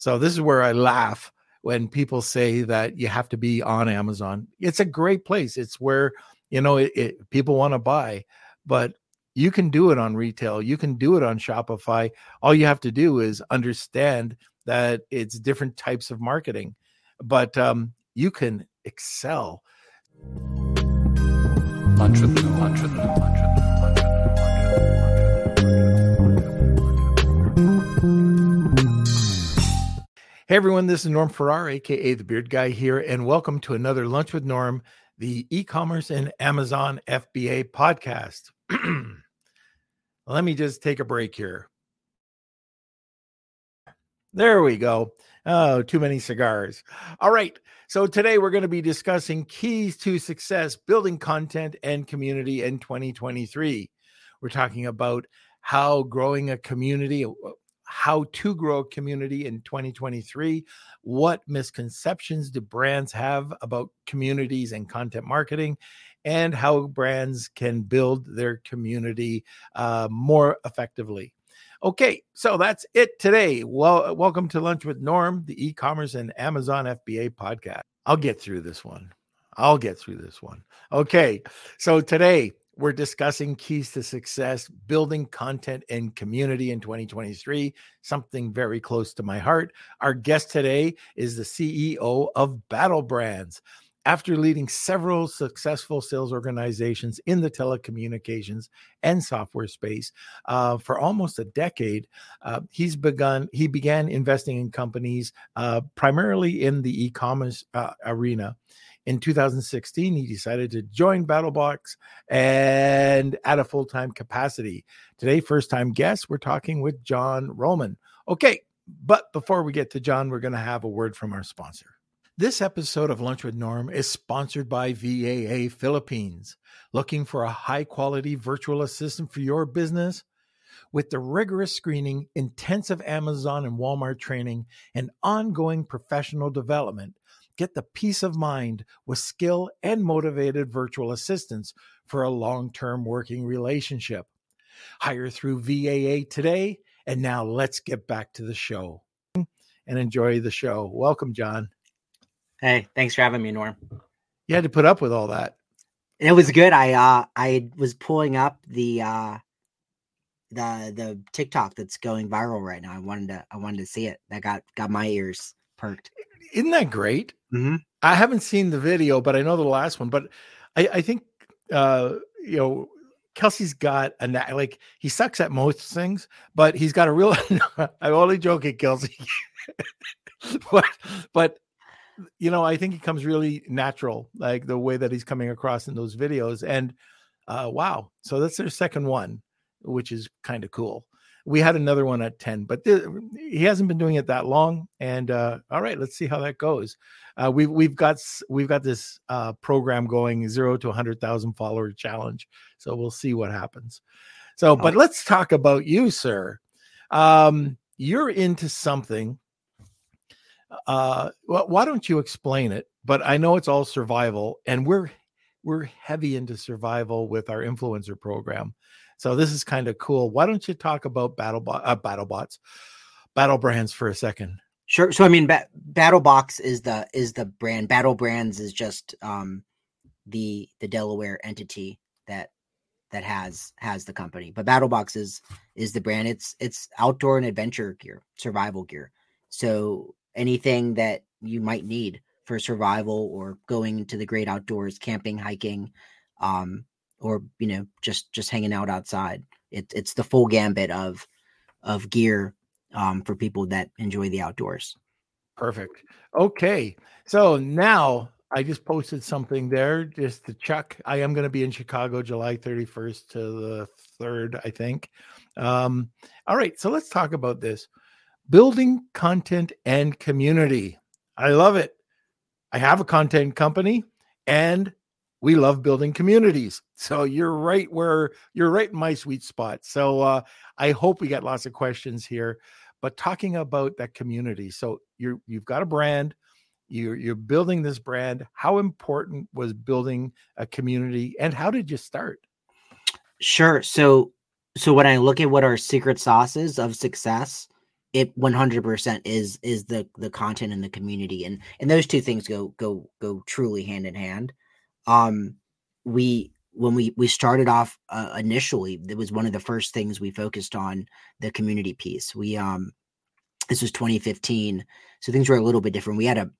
So this is where I laugh when people say that you have to be on Amazon. It's a great place. It's where you know it, it, people want to buy, but you can do it on retail. You can do it on Shopify. All you have to do is understand that it's different types of marketing, but um, you can excel. Lunch with lunch Hey everyone, this is Norm Farrar, aka the Beard Guy here, and welcome to another Lunch with Norm, the e-commerce and Amazon FBA podcast. Let me just take a break here. There we go. Oh, too many cigars. All right. So today we're going to be discussing keys to success, building content and community in 2023. We're talking about how growing a community, how to grow a community in 2023. What misconceptions do brands have about communities and content marketing? And how brands can build their community uh, more effectively. Okay, so that's it today. Well, welcome to Lunch with Norm, the e commerce and Amazon FBA podcast. I'll get through this one. I'll get through this one. Okay, so today we're discussing keys to success, building content and community in 2023, something very close to my heart. Our guest today is the CEO of BattlBrands. After leading several successful sales organizations in the telecommunications and software space uh, for almost a decade, uh, he's begun. He began investing in companies uh, primarily in the e-commerce uh, arena in 2016, he decided to join BattlBox and at a full time capacity. Today, first time guest, we're talking with John Roman. Okay, but before we get to John, we're going to have a word from our sponsor. This episode of Lunch with Norm is sponsored by VAA Philippines. Looking for a high quality virtual assistant for your business? With the rigorous screening, intensive Amazon and Walmart training, and ongoing professional development, Get the peace of mind with skill and motivated virtual assistants for a long term working relationship. Hire through VAA today. And now let's get back to the show and enjoy the show. Welcome, John. Hey, thanks for having me, Norm. You had to put up with all that. It was good. I uh I was pulling up the uh the the TikTok that's going viral right now. I wanted to I wanted to see it. That got got my ears perked. Isn't that great? Mm-hmm. I haven't seen the video, but I know the last one. But I, I think uh, you know Kelsey's got a like he sucks at most things, but he's got a real. I'm only joking, Kelsey. but but you know I think he comes really natural, like the way that he's coming across in those videos. And uh, wow, so that's their second one, which is kind of cool we had another one at 10 but th- he hasn't been doing it that long and uh, all right let's see how that goes. Uh, we've we've got we've got this uh, program going zero to 100000 follower challenge so we'll see what happens. So but let's talk about you sir. Um, you're into something uh, well, why don't you explain it? But i know it's all survival and we're we're heavy into survival with our influencer program so this is kind of cool. Why don't you talk about battle uh, BattleBots, BattlBrands for a second? Sure. So I mean, ba- BattlBox is the is the brand. BattlBrands is just um, the the Delaware entity that that has has the company. But BattlBox is is the brand. It's it's outdoor and adventure gear, survival gear. So anything that you might need for survival or going into the great outdoors, camping, hiking, um, or you know just just hanging out outside. It, it's the full gambit of of gear um, for people that enjoy the outdoors. Perfect. Okay, so now I just posted something there just to check. I am going to be in Chicago July 31st to the 3rd, I think. Um, all right, so let's talk about this building content and community. I love it. I have a content company and we love building communities. So you're right where you're right in my sweet spot. So uh, I hope we get lots of questions here. But talking about that community, so you you've got a brand, you're you're building this brand. How important was building a community, and how did you start? Sure. So so when I look at what our secret sauce is of success, it 100% is is the the content and the community and and those two things go go go truly hand in hand um we when we we started off uh, initially it was one of the first things we focused on the community piece we um this was 2015 so things were a little bit different we had a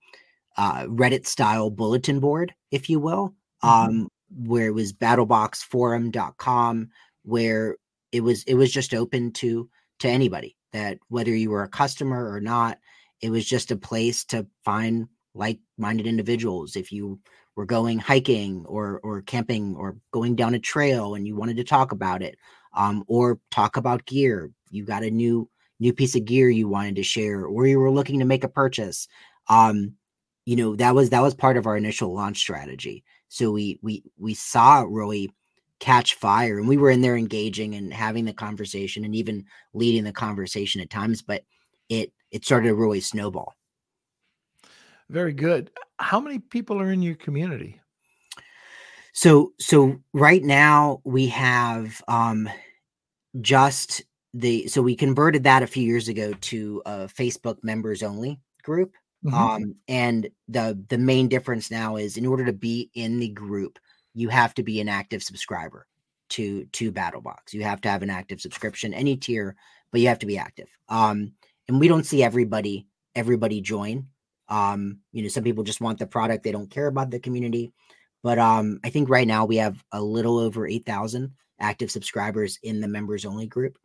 uh, reddit style bulletin board if you will mm-hmm. um where it was battleboxforum.com where it was it was just open to to anybody that whether you were a customer or not, it was just a place to find like-minded individuals. If you were going hiking or or camping or going down a trail and you wanted to talk about it, um, or talk about gear, you got a new new piece of gear you wanted to share, or you were looking to make a purchase. Um, you know that was that was part of our initial launch strategy. So we we we saw really catch fire and we were in there engaging and having the conversation and even leading the conversation at times but it it started to really snowball very good how many people are in your community so so right now we have um just the so we converted that a few years ago to a facebook members only group mm-hmm. um and the the main difference now is in order to be in the group you have to be an active subscriber to to BattlBox. You have to have an active subscription, any tier, but you have to be active. Um, and we don't see everybody everybody join. Um, you know, some people just want the product; they don't care about the community. But um, I think right now we have a little over eight thousand active subscribers in the members only group.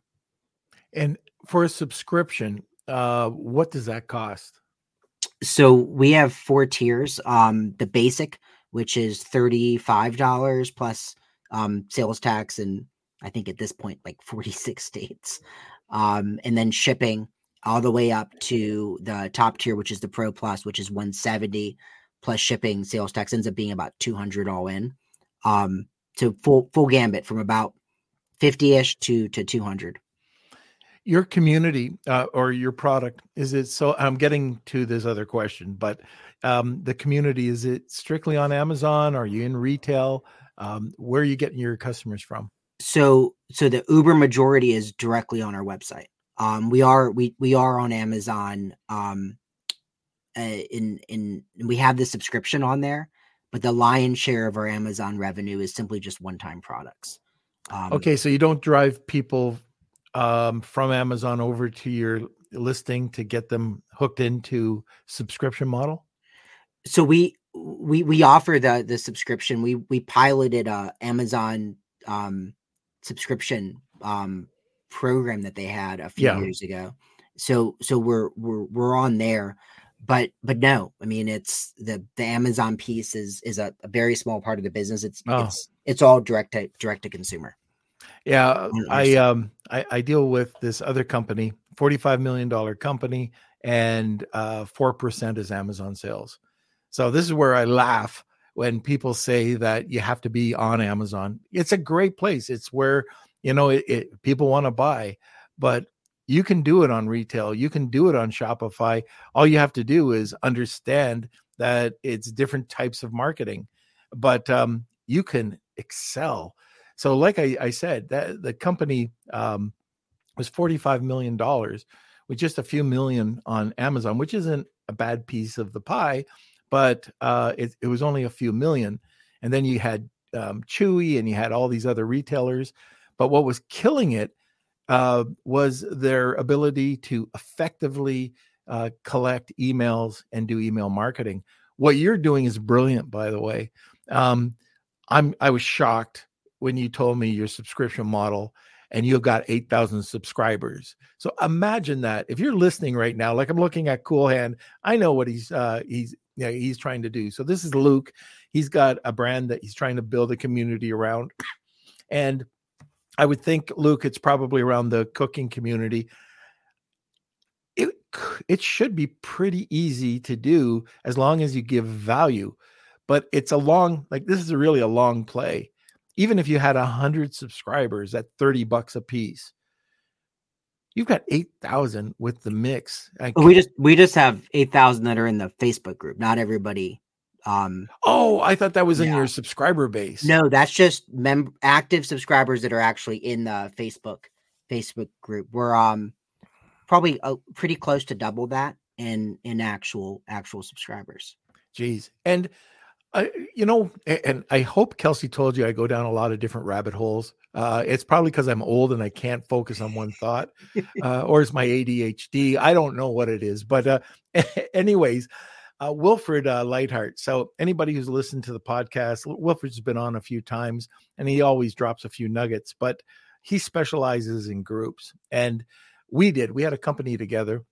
And for a subscription, uh, what does that cost? So we have four tiers. Um, the basic which is $35 plus um, sales tax and I think at this point like 46 states. Um, and then shipping all the way up to the top tier, which is the Pro Plus, which is 170 plus shipping, sales tax ends up being about 200 all in. Um, to full full gambit from about 50ish to to 200 your community uh, or your product is it so i'm getting to this other question but um, the community is it strictly on amazon? Are you in retail? Um, where are you getting your customers from? So so the uber majority is directly on our website um, we are we we are on amazon um, uh, in in we have the subscription on there but the lion's share of our amazon revenue is simply just one time products um, okay so you don't drive people um, from Amazon over to your listing to get them hooked into subscription model? So we we we offer the the subscription. We we piloted a Amazon um, subscription um, program that they had a few yeah. years ago. So so we're we're we're on there, but but no, I mean it's the the Amazon piece is is a, a very small part of the business. It's oh. it's it's all direct to direct to consumer. Yeah, I um I, I deal with this other company, forty-five million dollar company, and uh four percent is Amazon sales. So this is where I laugh when people say that you have to be on Amazon. It's a great place. It's where you know it, it people want to buy, but you can do it on retail. You can do it on Shopify. All you have to do is understand that it's different types of marketing, but um, you can excel so, like I, I said, that the company um, was forty-five million dollars with just a few million on Amazon, which isn't a bad piece of the pie, but uh, it, it was only a few million. And then you had um, Chewy and you had all these other retailers. But what was killing it uh, was their ability to effectively uh, collect emails and do email marketing. What you're doing is brilliant, by the way. Um, I'm I was shocked when you told me your subscription model and you've got 8,000 subscribers. So imagine that if you're listening right now, like I'm looking at Cool Hand, I know what he's uh, he's know, he's trying to do. So this is Luke. He's got a brand that he's trying to build a community around, and I would think Luke, it's probably around the cooking community. It it should be pretty easy to do as long as you give value, but it's a long like this is really a long play even if you had a hundred subscribers at 30 bucks a piece, you've got 8,000 with the mix. we just, we just have 8,000 that are in the Facebook group. Not everybody. Um, oh, I thought that was yeah. in your subscriber base. No, that's just mem- active subscribers that are actually in the Facebook, Facebook group. We're, um, probably uh, pretty close to double that in in actual actual subscribers. Jeez, and I, you know, and I hope Kelsey told you I go down a lot of different rabbit holes. Uh, it's probably because I'm old and I can't focus on one thought, uh, or it's my ADHD. I don't know what it is, but uh, anyways, uh, Wilfred uh, Lightheart. So anybody who's listened to the podcast, Wilfred's been on a few times, and he always drops a few nuggets. But he specializes in groups, and we did. We had a company together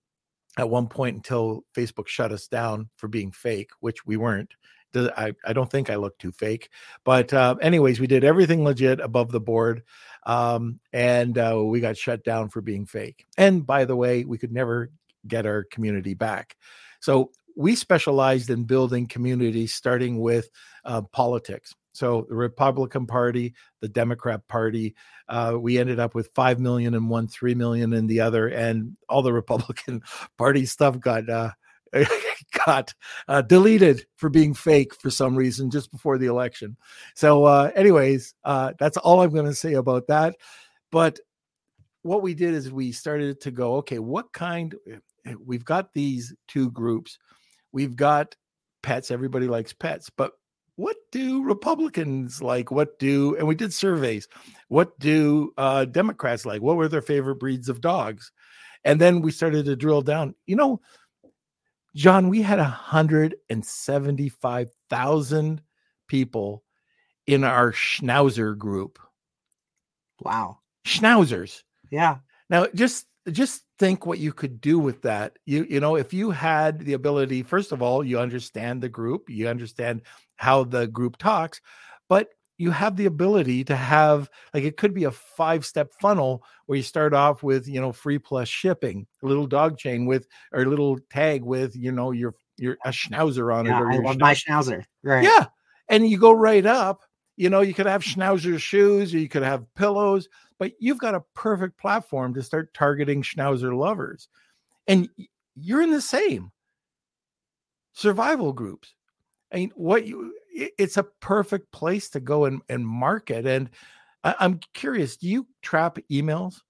at one point until Facebook shut us down for being fake, which we weren't. I, I don't think I look too fake. But uh, anyways, we did everything legit above the board. Um, and uh, we got shut down for being fake. And by the way, we could never get our community back. So we specialized in building communities, starting with uh, politics. So the Republican Party, the Democrat Party, uh, we ended up with five million in one, three million in the other, and all the Republican Party stuff got uh, got uh, deleted for being fake for some reason just before the election. So, uh, anyways, uh, that's all I'm going to say about that. But what we did is we started to go, okay, what kind? We've got these two groups. We've got pets. Everybody likes pets, but what do Republicans like? What do and we did surveys. What do uh, Democrats like? What were their favorite breeds of dogs? And then we started to drill down. You know, John, we had 175,000 people in our Schnauzer group. Wow. Schnauzers. Yeah. Now just just think what you could do with that. You you know, if you had the ability, first of all, you understand the group, you understand how the group talks, but you have the ability to have like it could be a five step funnel where you start off with you know free plus shipping a little dog chain with or a little tag with you know your your a schnauzer on yeah, it or I love schnauzer. my schnauzer right yeah and you go right up you know you could have schnauzer shoes or you could have pillows but you've got a perfect platform to start targeting schnauzer lovers and you're in the same survival groups I mean, what you it's a perfect place to go and, and market. And I, I'm curious, do you trap emails?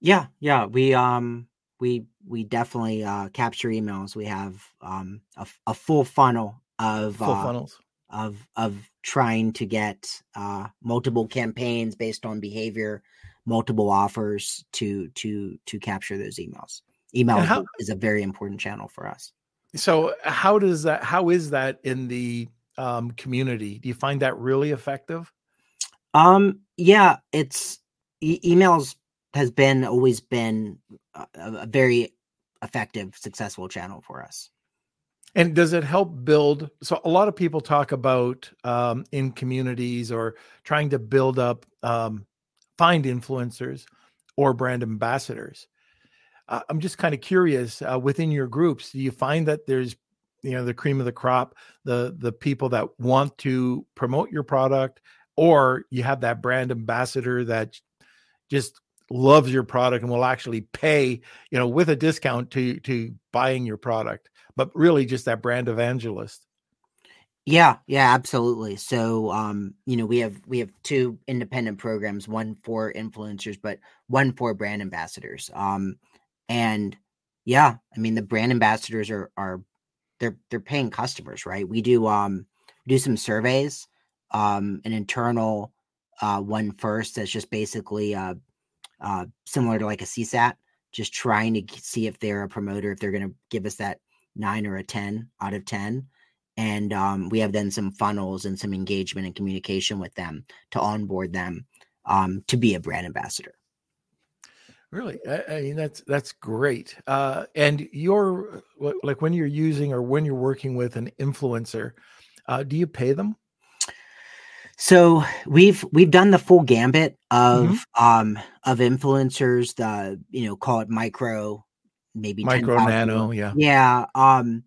Yeah, yeah. We um we we definitely uh capture emails. We have um a, a full funnel of Full uh, funnels. Of of trying to get uh multiple campaigns based on behavior, multiple offers to to to capture those emails. Email how- is a very important channel for us. So how does that how is that in the um, community? Do you find that really effective? Um, yeah, it's e- emails has been always been a, a very effective, successful channel for us. And does it help build? So a lot of people talk about um, in communities or trying to build up, um, find influencers or brand ambassadors. Uh, I'm just kind of curious uh, within your groups. Do you find that there's, you know, the cream of the crop, the the people that want to promote your product, or you have that brand ambassador that just loves your product and will actually pay, you know, with a discount to to buying your product but really just that brand evangelist. Yeah, yeah, absolutely. So, um, you know, we have we have two independent programs, one for influencers, but one for brand ambassadors. Um, and yeah, I mean, the brand ambassadors are are they're they're paying customers, right? We do um do some surveys, um, an internal uh one first that's just basically uh uh similar to like a CSAT, just trying to see if they're a promoter, if they're going to give us that nine or a ten out of ten and um, we have then some funnels and some engagement and communication with them to onboard them um, to be a brand ambassador. Really, I, I mean that's that's great. Uh, and you're like when you're using or when you're working with an influencer, uh, do you pay them? So we've we've done the full gambit of um of influencers. The you know call it micro, maybe Micro, 10,000. nano, yeah. Yeah. Um,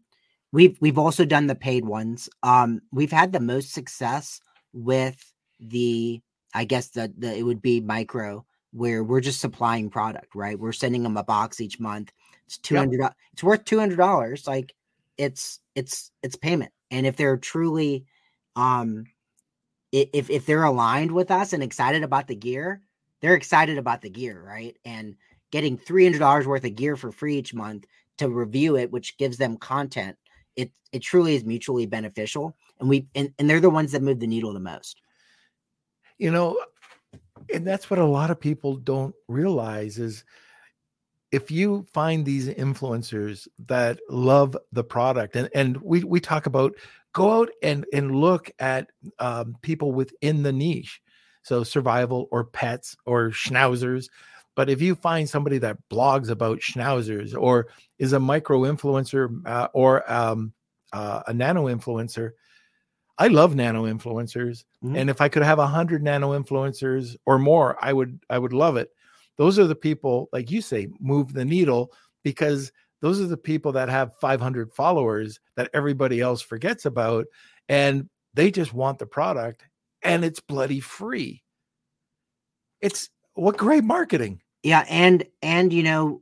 we've we've also done the paid ones. Um, we've had the most success with the I guess the the it would be micro where we're just supplying product, right? We're sending them a box each month. It's two hundred. Yep. It's worth two hundred dollars. Like it's it's it's payment. And if they're truly, um, if if they're aligned with us and excited about the gear, they're excited about the gear, right? And getting $300 worth of gear for free each month to review it, which gives them content. It it truly is mutually beneficial, and we and, and they're the ones that move the needle the most. You know, and that's what a lot of people don't realize is if you find these influencers that love the product and, and we, we talk about go out and, and look at um, people within the niche so survival or pets or schnauzers but if you find somebody that blogs about schnauzers or is a micro influencer uh, or um, uh, a nano influencer i love nano influencers mm-hmm. and if i could have a hundred nano influencers or more i would i would love it those are the people like you say move the needle because those are the people that have 500 followers that everybody else forgets about and they just want the product and it's bloody free it's what great marketing yeah and and you know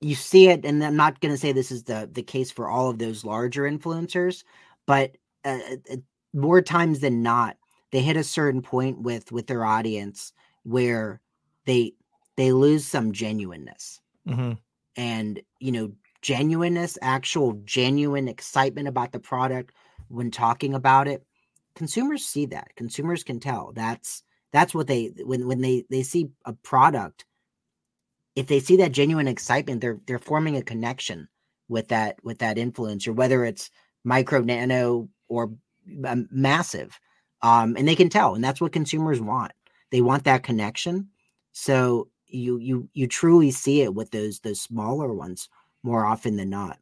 you see it and i'm not going to say this is the the case for all of those larger influencers but uh, uh, more times than not they hit a certain point with with their audience where they they lose some genuineness. Mm-hmm. And, you know, genuineness, actual genuine excitement about the product when talking about it, consumers see that. Consumers can tell. That's that's what they when when they they see a product if they see that genuine excitement they're they're forming a connection with that with that influencer whether it's micro nano or um, massive um and they can tell and that's what consumers want. They want that connection. So you you you truly see it with those those smaller ones more often than not.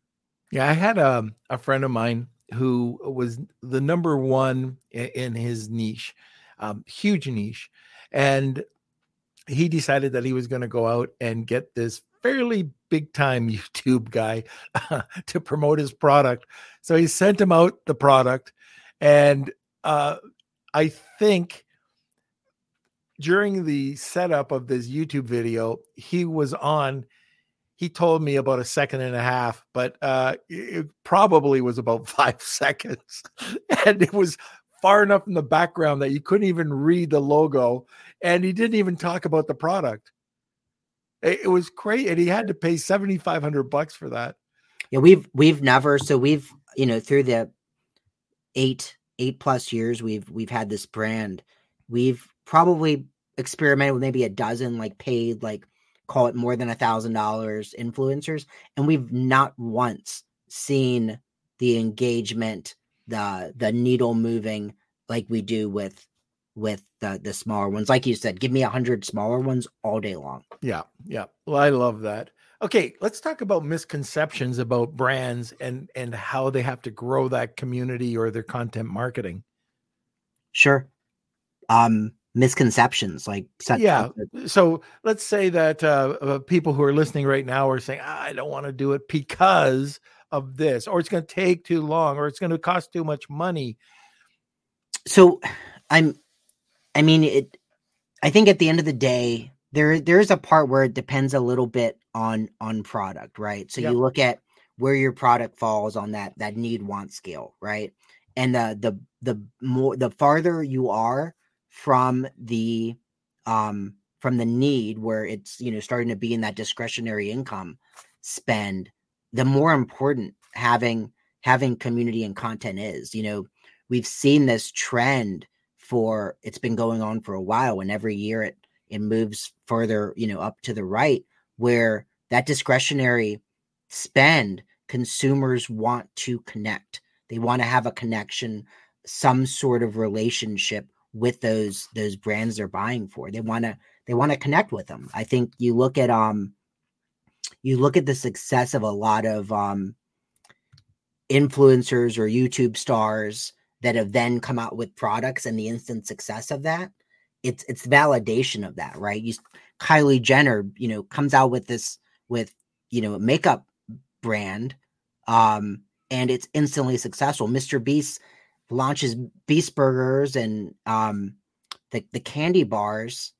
Yeah, I had a um, a friend of mine who was the number one in his niche, um, huge niche, and he decided that he was going to go out and get this fairly big time YouTube guy uh, to promote his product. So he sent him out the product, and uh, I think during the setup of this YouTube video, he was on. He told me about a second and a half, but uh, it probably was about five seconds, and it was far enough in the background that you couldn't even read the logo, and he didn't even talk about the product. It, it was great, and he had to pay seventy five hundred bucks for that. Yeah, we've we've never so we've you know through the eight eight plus years we've we've had this brand we've probably experimented with maybe a dozen like paid like call it more than a thousand dollars influencers and we've not once seen the engagement the the needle moving like we do with with the the smaller ones. Like you said give me a hundred smaller ones all day long. Yeah yeah. Well i love that. Okay let's talk about misconceptions about brands and and how they have to grow that community or their content marketing. Sure. Um misconceptions like yeah so let's say that uh, uh, people who are listening right now are saying i don't want to do it because of this or it's going to take too long or it's going to cost too much money. So i'm i mean it i think at the end of the day there there's a part where it depends a little bit on on product right? So yep. you look at where your product falls on that that need want scale right? And the the the more the farther you are from the um from the need where it's you know starting to be in that discretionary income spend the more important having having community and content is you know we've seen this trend for it's been going on for a while and every year it it moves further you know up to the right where that discretionary spend consumers want to connect they want to have a connection some sort of relationship with those those brands they're buying for. They want to they want to connect with them. I think you look at um you look at the success of a lot of um influencers or YouTube stars that have then come out with products and the instant success of that. It's it's validation of that, right? You Kylie Jenner, you know, comes out with this with you know makeup brand um and it's instantly successful. Mr. Beast launches Beast Burgers and um, the the candy bars,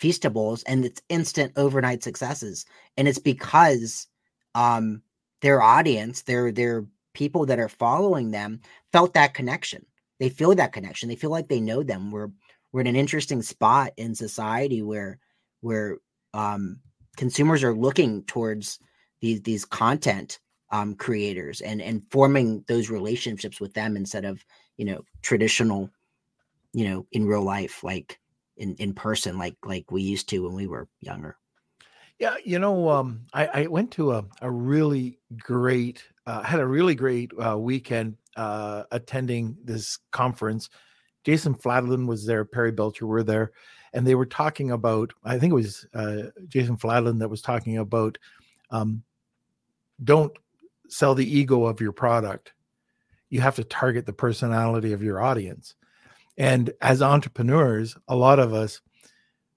Feastables, and it's instant overnight successes. And it's because um, their audience, their their people that are following them, felt that connection. They feel that connection. They feel like they know them. We're we're in an interesting spot in society where where um, consumers are looking towards these these content um, creators and and forming those relationships with them instead of you know traditional you know in real life like in in person like like we used to when we were younger yeah you know um i i went to a, a really great uh, had a really great uh, weekend uh attending this conference jason fladlien was there perry belcher were there and they were talking about i think it was uh jason fladlien that was talking about um don't sell the ego of your product. You have to target the personality of your audience. And as entrepreneurs, a lot of us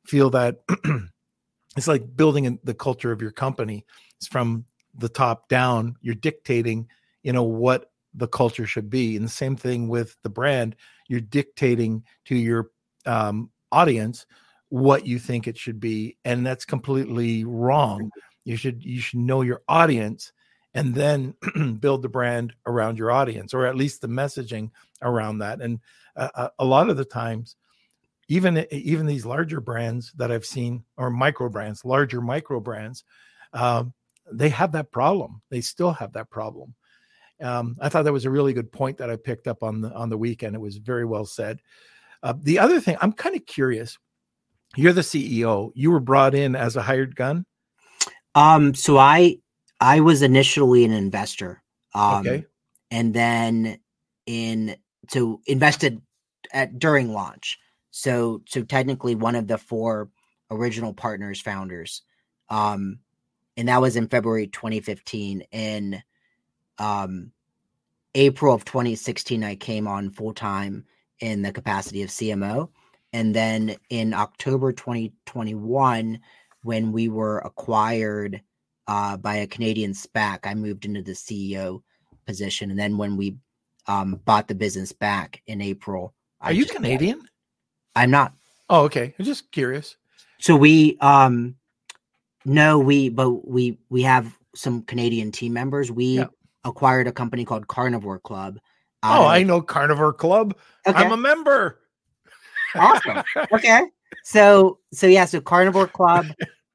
feel that it's like building the culture of your company. It's from the top down. You're dictating, you know, what the culture should be. And the same thing with the brand. You're dictating to your um, audience what you think it should be, and that's completely wrong. You should you should know your audience and then build the brand around your audience or at least the messaging around that and uh, a lot of the times even even these larger brands that i've seen or micro brands larger micro brands um, they have that problem. They still have that problem. Um, i thought that was a really good point that i picked up on the on the weekend. It was very well said. Uh, the other thing i'm kind of curious you're the ceo you were brought in as a hired gun? Um so i I was initially an investor. Um, okay. And then in so invested at during launch. So so technically one of the four original partners founders. Um, and that was in February 2015. In um, April of 2016, I came on full time in the capacity of CMO. And then in October 2021, when we were acquired uh, by a Canadian SPAC, I moved into the CEO position. And then when we um, bought the business back in April, are I you Canadian? I'm not. Oh, okay. I'm just curious. So we, um, no, we, but we we have some Canadian team members. We yeah. acquired a company called Carnivore Club. Oh, I know Carnivore Club. Okay. I'm a member. awesome. Okay. So so yeah, so Carnivore Club.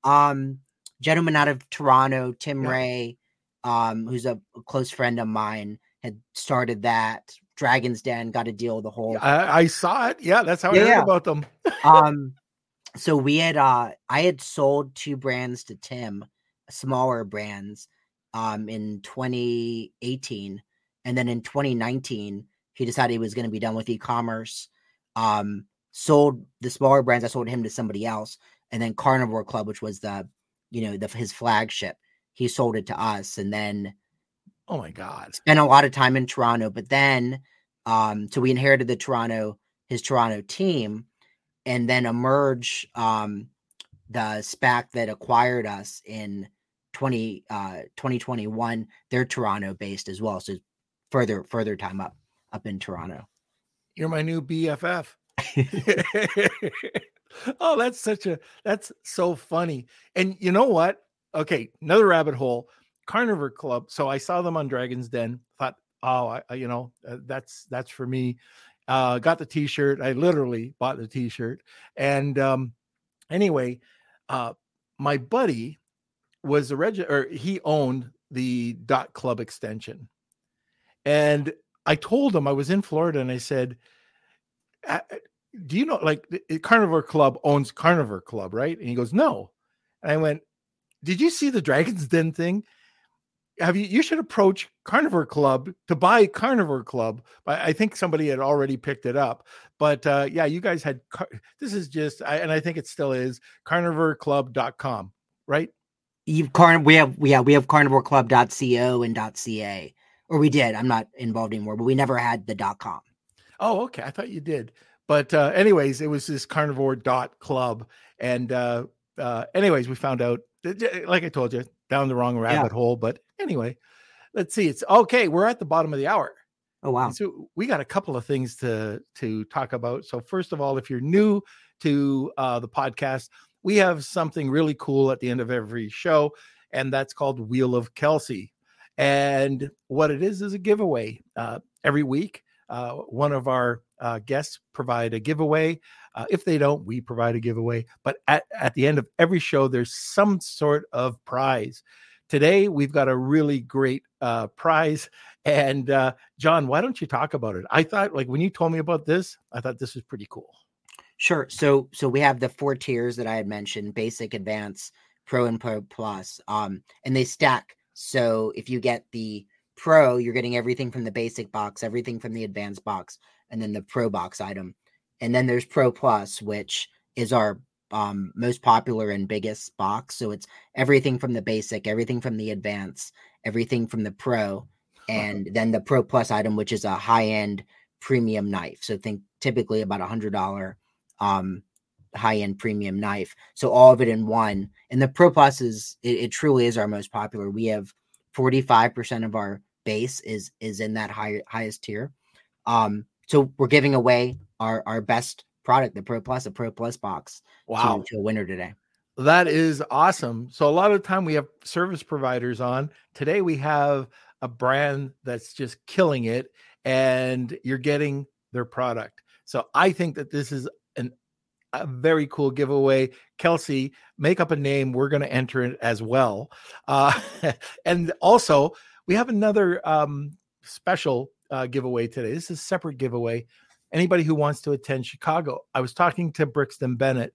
Um, gentleman out of Toronto, Tim yeah. Ray, um, who's a, a, close friend of mine, had started that. Dragon's Den got a deal with the whole. I, I saw it. Yeah, that's how yeah, I heard yeah. about them. um, so we had uh, I had sold two brands to Tim, smaller brands, um, in 2018, and then in 2019 he decided he was going to be done with e-commerce. Um, sold the smaller brands. I sold him to somebody else, and then Carnivore Club, which was the you know, the, his flagship. He sold it to us, and then oh my god, spent a lot of time in Toronto. But then, um, so we inherited the Toronto his Toronto team, and then emerge um, the SPAC that acquired us in 20 uh 2021 they're toronto based as well so further further time up up in toronto you're my new bff oh, that's such a that's so funny. And you know what? Okay, another rabbit hole. Carnivore Club. So I saw them on Dragon's Den. Thought, oh, I, you know, uh, that's that's for me. Uh, got the T-shirt. I literally bought the T-shirt. And um, anyway, uh, my buddy was a reg or he owned the dot club extension, and I told him I was in Florida, and I said, do you know like carnivore club owns carnivore club right and he goes no and i went did you see the dragons den thing have you you should approach carnivore club to buy carnivore club but i think somebody had already picked it up but uh yeah you guys had car- this is just I, and i think it still is carnivoreclub.com right? You've carn we have yeah we have carnivoreclub.co and .ca or we did i'm not involved anymore but we never had the .com. Oh okay i thought you did but uh, anyways, it was this carnivore dot club, and uh, uh, anyways, we found out, like I told you, down the wrong rabbit yeah. hole. But anyway, let's see. It's okay. We're at the bottom of the hour. Oh wow! And so we got a couple of things to to talk about. So first of all, if you're new to uh, the podcast, we have something really cool at the end of every show, and that's called Wheel of Kelsey. And what it is is a giveaway. Uh, every week, uh, one of our uh, guests provide a giveaway. Uh, if they don't, we provide a giveaway. But at, at the end of every show, there's some sort of prize. Today, we've got a really great uh, prize. And uh, John, why don't you talk about it? I thought, like, when you told me about this, I thought this was pretty cool. Sure. So, so we have the four tiers that I had mentioned: basic, advanced, pro, and pro plus. Um, and they stack. So, if you get the pro, you're getting everything from the basic box, everything from the advanced box, and then the pro box item. And then there's pro plus, which is our um, most popular and biggest box. So it's everything from the basic, everything from the advanced, everything from the pro, and then the pro plus item, which is a high end premium knife. So think typically about a hundred dollar um, high end premium knife. So all of it in one. And the pro plus is it, it truly is our most popular. We have 45% of our base is is in that high, highest tier. Um, so we're giving away our our best product, the Pro Plus, a Pro Plus box. Wow, to, to a winner today. That is awesome. So a lot of the time we have service providers on. Today we have a brand that's just killing it, and you're getting their product. So I think that this is an a very cool giveaway. Kelsey, make up a name. We're going to enter it as well. Uh, and also, we have another um, special uh, giveaway today. This is a separate giveaway. Anybody who wants to attend Chicago, I was talking to Brixton Bennett.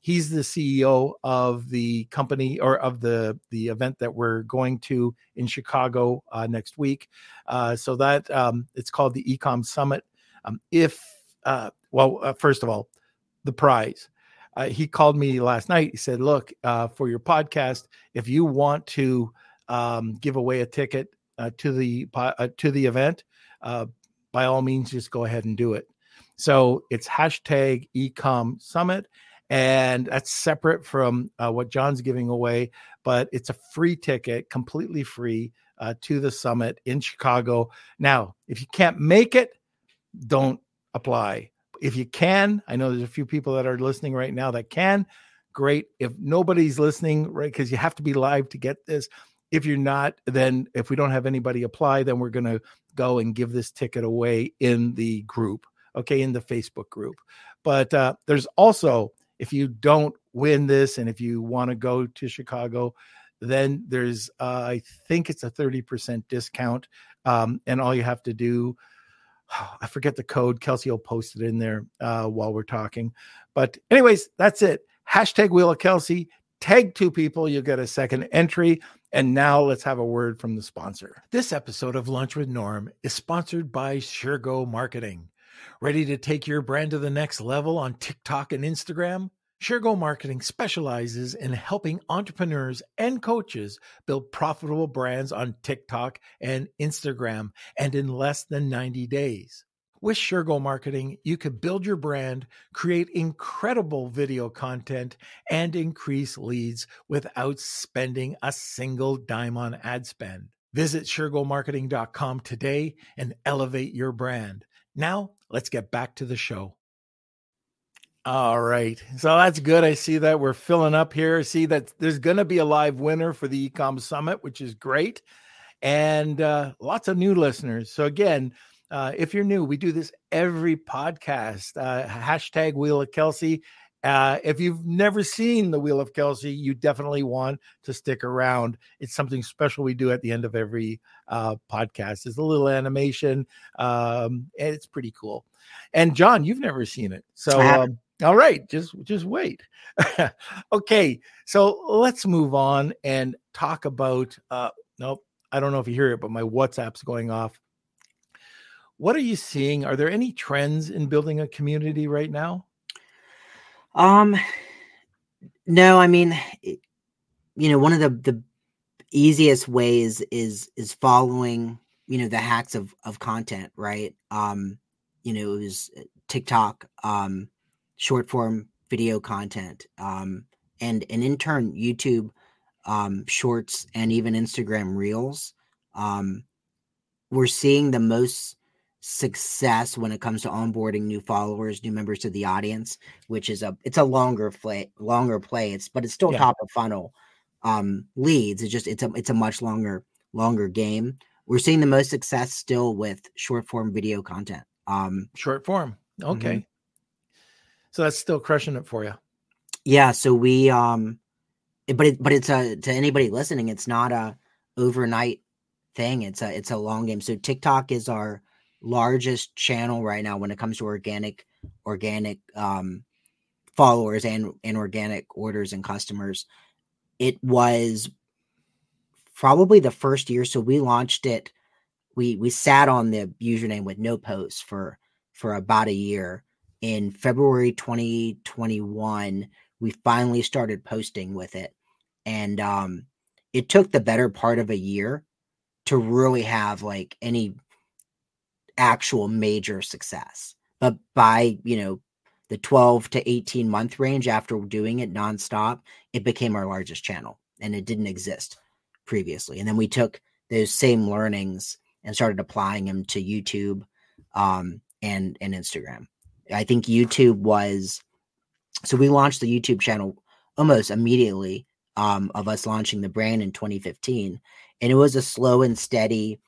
He's the CEO of the company or of the the event that we're going to in Chicago uh, next week. Uh, so that um, it's called the Ecom Summit. Um, if uh, well, uh, first of all, the prize. Uh, he called me last night. He said, "Look, for your podcast, if you want to um, give away a ticket uh, to the uh, to the event, uh, by all means, just go ahead and do it." So it's hashtag Ecom Summit, and that's separate from uh, what John's giving away, but it's a free ticket, completely free to the summit in Chicago. Now, if you can't make it, don't apply if you can, I know there's a few people that are listening right now that can. Great. If nobody's listening, right, because you have to be live to get this. If you're not, then if we don't have anybody apply, then we're going to go and give this ticket away in the group, okay, in the Facebook group. But uh, there's also, if you don't win this and if you want to go to Chicago, then there's, uh, I think it's a 30% discount. Um, and all you have to do I forget the code. Kelsey will post it in there uh, while we're talking. But, anyways, that's it. Hashtag Wheel of Kelsey. Tag two people, you'll get a second entry. And now let's have a word from the sponsor. This episode of Lunch with Norm is sponsored by Shergo Marketing. Ready to take your brand to the next level on TikTok and Instagram? Shergo Marketing specializes in helping entrepreneurs and coaches build profitable brands on TikTok and Instagram and in less than 90 days. With SureGo Marketing, you can build your brand, create incredible video content, and increase leads without spending a single dime on ad spend. Visit SureGoMarketing.com today and elevate your brand. Now, let's get back to the show. All right. So that's good. I see that we're filling up here. See that there's going to be a live winner for the Ecom Summit, which is great. And uh, lots of new listeners. So, again, uh, if you're new, we do this every podcast. Uh, hashtag Wheel of Kelsey. Uh, if you've never seen the Wheel of Kelsey, you definitely want to stick around. It's something special we do at the end of every uh, podcast. It's a little animation, um, and it's pretty cool. And John, you've never seen it, so um, all right, just just wait. okay, so let's move on and talk about. Uh, nope, I don't know if you hear it, but my WhatsApp's going off. What are you seeing? Are there any trends in building a community right now? Um, no. I mean, it, you know, one of the the easiest ways is is following you know the hacks of of content, right? Um, you know, it was uh, TikTok. Um, short form video content um, and and in turn youtube um, shorts and even instagram reels um, we're seeing the most success when it comes to onboarding new followers new members to the audience which is a it's a longer play longer play it's but it's still yeah. top of funnel um, leads it's just it's a it's a much longer longer game we're seeing the most success still with short form video content Um, Short form. Okay. Mhm. So that's still crushing it for you. yeah, so we um, but it, but it's a to anybody listening, it's not a overnight thing. It's a it's a long game. So TikTok is our largest channel right now when it comes to organic organic um followers and and organic orders and customers. It was probably the first year. So we launched it. We we sat on the username with no posts for for about a year. In February 2021, we finally started posting with it. And um it took the better part of a year to really have like any actual major success. But by, you know, the 12 to 18 month range after doing it nonstop, it became our largest channel and it didn't exist previously. And then we took those same learnings and started applying them to YouTube um, and and Instagram. I think YouTube was so we launched the YouTube channel almost immediately um, of us launching the brand in 2015, and it was a slow and steady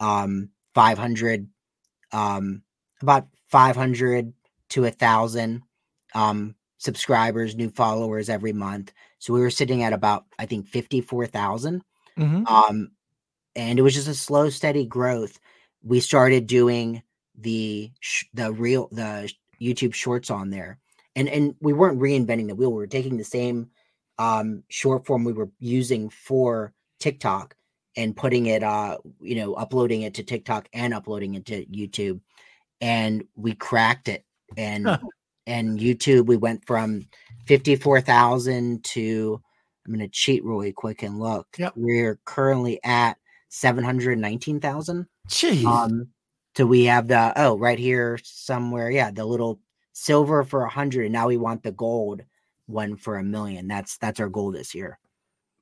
um, 500 um, about 500 to a thousand um, subscribers, new followers every month. So we were sitting at about I think 54,000 Mhm. um and it was just a slow steady growth. We started doing the sh- the real the youtube shorts on there. And and we weren't reinventing the wheel. We were taking the same um short form we were using for tiktok and putting it uh you know uploading it to tiktok and uploading it to youtube and we cracked it and Huh. and youtube we went from 54,000 to I'm going to cheat really quick and look. Yep. We're currently at 719,000. Jeez. Um, so we have the, oh, right here somewhere. Yeah. The little silver for a hundred. And now we want the gold one for a million. That's, that's our goal this year.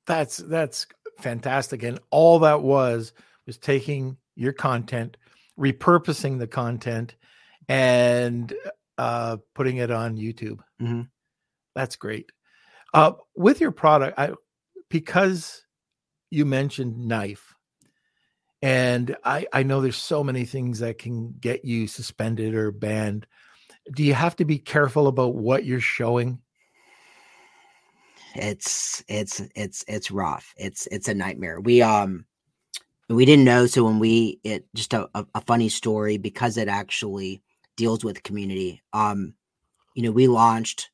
that's that's fantastic. And all that was was taking your content, repurposing the content, and uh, putting it on YouTube. Mhm. That's great. Uh, with your product, I because you mentioned knife, and I I know there's so many things that can get you suspended or banned. Do you have to be careful about what you're showing? It's it's it's it's rough it's it's a nightmare we um we didn't know so when we it just a, a, funny story because it actually deals with community um you know we launched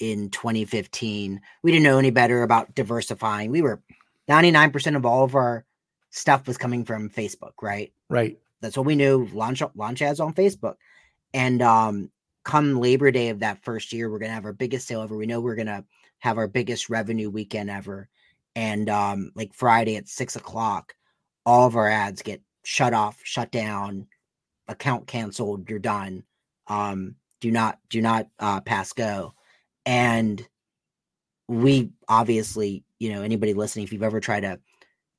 in 2015 we didn't know any better about diversifying we were 99% of all of our stuff was coming from facebook right Right. that's what we knew. Launch launch ads on Facebook, and um, come Labor Day of that first year, we're gonna have our biggest sale ever. We know we're gonna have our biggest revenue weekend ever, and um, like Friday at six o'clock, all of our ads get shut off, shut down, account canceled. You're done. Um, do not do not uh, pass go, and we obviously, you know, anybody listening, if you've ever tried to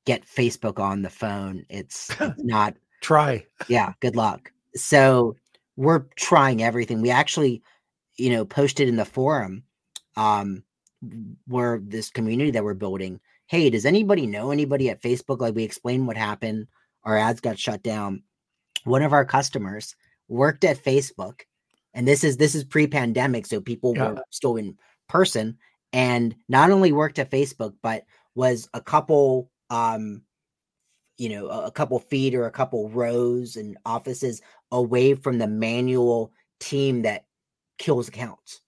get Facebook on the phone, it's, it's not Try. yeah good luck so we're trying everything we actually you know posted in the forum um where this community that we're building. Hey does anybody know anybody at facebook? Like we explained what happened our ads got shut down. One of our customers worked at facebook and this is this is pre-pandemic so people Yeah. were still in person and not only worked at facebook but was a couple um you know a, a couple feet or a couple rows and offices away from the manual team that kills accounts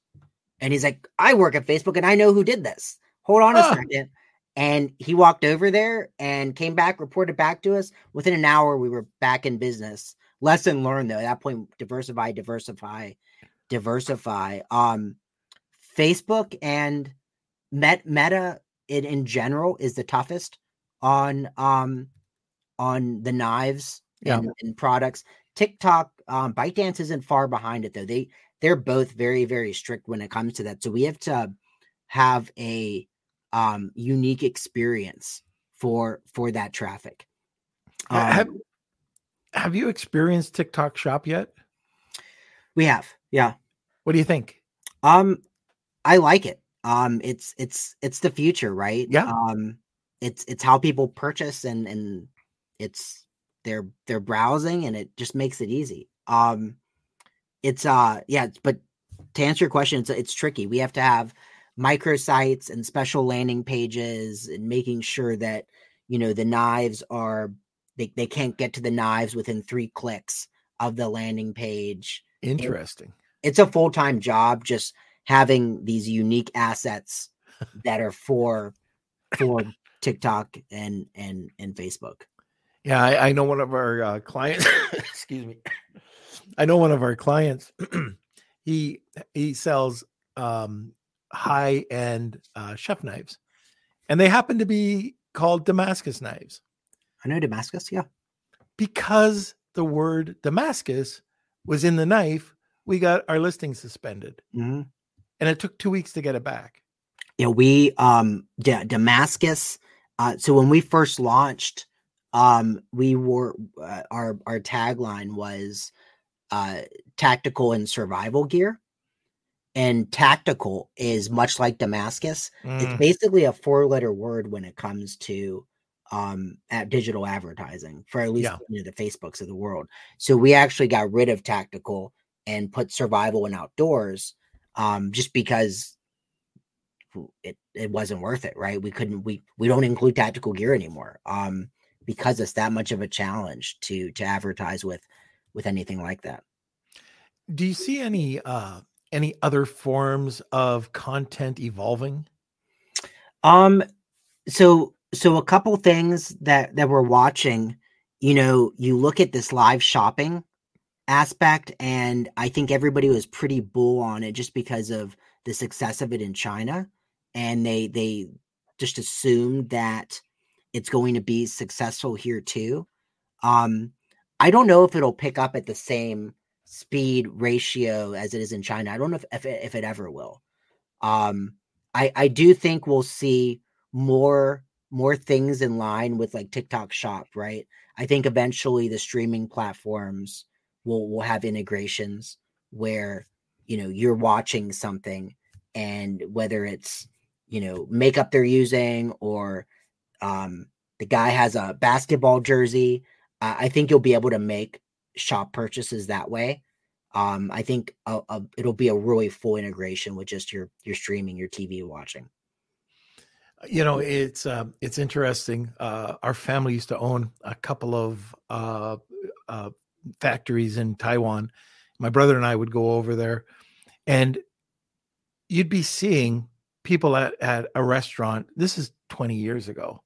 and he's like i work at facebook and i know who did this hold on a second and he walked over there and came back reported back to us within an hour we were back in business lesson learned though at that point diversify diversify diversify um facebook and Met, meta in, in general is the toughest on um on the knives Yeah. and, and products. TikTok, um, ByteDance isn't far behind it though. They they're both very very strict when it comes to that. So we have to have a um, unique experience for for that traffic. Ha- have, Um, have you experienced TikTok Shop yet? we have, yeah. What do you think? Um, I like it. Um, it's it's it's the future, right? Yeah. Um, it's it's how people purchase and and it's they're they're browsing and it just makes it easy. Um, it's uh, yeah, but to answer your question, it's it's tricky. We have to have microsites and special landing pages and making sure that you know the knives are they, they can't get to the knives within three clicks of the landing page. Interesting. It, it's a full-time job just having these unique assets that are for for TikTok and and and Facebook. Yeah, I, I know one of our uh, clients. excuse me. I know one of our clients. he he sells um, high end uh, chef knives, and they happen to be called Damascus knives. I know Damascus, yeah. Because the word Damascus was in the knife, we got our listing suspended, mm-hmm. and it took two weeks to get it back. Yeah, we um D- Damascus. Uh, so when we first launched, um, we were uh, our our tagline was uh, tactical and survival gear and tactical is much like Damascus. Mm. It's basically a four letter word when it comes to um at digital advertising for at least yeah. you know, the Facebooks of the world. So we actually got rid of tactical and put survival and outdoors um just because it it wasn't worth it, right? We couldn't we we don't include tactical gear anymore. Um because it's that much of a challenge to to advertise with with anything like that. Do you see any uh any other forms of content evolving? Um, so so a couple things that that we're watching. You know, you look at this live shopping aspect, and I think everybody was pretty bull on it just because of the success of it in China, and they they just assumed that it's going to be successful here too. Um, I don't know if it'll pick up at the same speed ratio as it is in China. I don't know if if it, if it ever will. Um, I I do think we'll see more more things in line with like TikTok Shop, right? I think eventually the streaming platforms will will have integrations where you know you're watching something and whether it's you know makeup they're using or um the guy has a basketball jersey uh, i think you'll be able to make shop purchases that way. Um, I think a, a, it'll be a really full integration with just your your streaming, your TV watching. You know, it's uh, it's interesting. Uh, our family used to own a couple of uh, uh, factories in Taiwan. My brother and I would go over there, and you'd be seeing people at, at a restaurant. This is 20 years ago,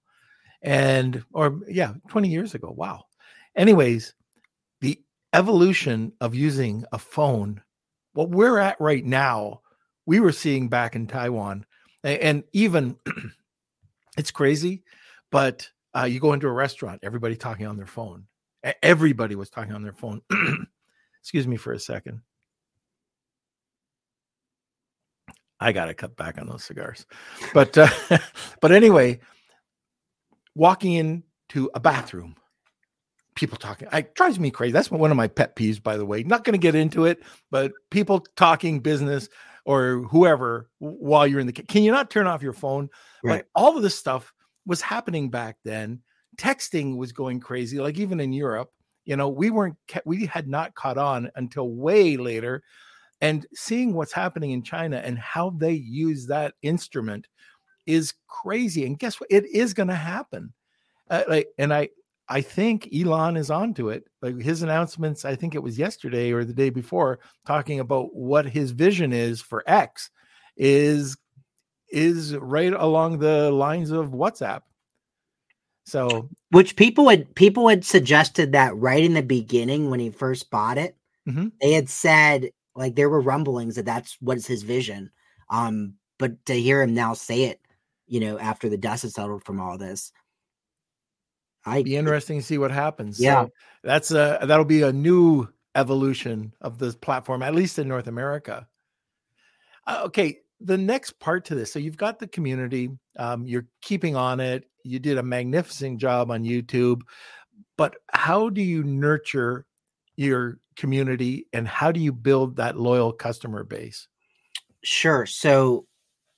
and or yeah, 20 years ago. Wow. Anyways, the evolution of using a phone, what we're at right now, we were seeing back in Taiwan. And even it's crazy, but uh, you go into a restaurant, everybody talking on their phone. Everybody was talking on their phone. Excuse me for a second. I got to cut back on those cigars. But uh, but anyway, walking into a bathroom people talking. It drives me crazy. That's one of my pet peeves, by the way. Not going to get into it, but people talking business or whoever while you're in the. Can you not turn off your phone? Right. Like all of this stuff was happening back then. Texting was going crazy. Like even in Europe, you know, we weren't. We had not caught on until way later. And seeing what's happening in China and how they use that instrument is crazy. And guess what? It is going to happen. Uh, like, and I I think Elon is onto it. Like his announcements, I think it was yesterday or the day before, talking about what his vision is for X is is right along the lines of WhatsApp. So, which people had people had suggested that right in the beginning when he first bought it, mm-hmm. they had said like there were rumblings that that's what's his vision. Um, but to hear him now say it, you know, after the dust has settled from all this, I be interesting to see what happens. Yeah, so that's a that'll be a new evolution of this platform, at least in North America. Uh, okay, the next part to this. So you've got the community. Um, you're keeping on it. You did a magnificent job on YouTube, but how do you nurture your community and how do you build that loyal customer base? Sure. So,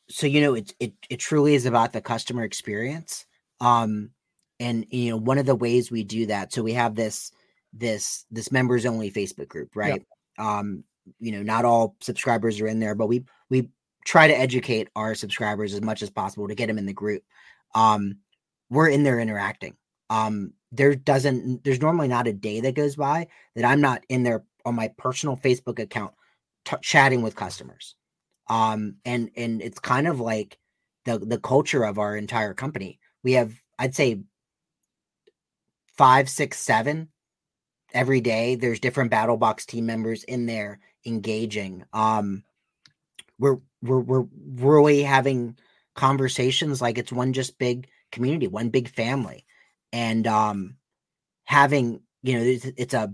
so you know, it it it truly is about the customer experience. Um, and you know one of the ways we do that so we have this this this members only Facebook group, right? Um, you know, not all subscribers are in there, but we we try to educate our subscribers as much as possible to get them in the group. Um, we're in there interacting. Um, there doesn't there's normally not a day that goes by that I'm not in there on my personal Facebook account t- chatting with customers. Um, and and it's kind of like the the culture of our entire company. We have I'd say five, six, seven every day. There's different BattlBox team members in there engaging. Um, we're we're we're really having conversations like it's one just big community, one big family, and um, having you know it's, it's a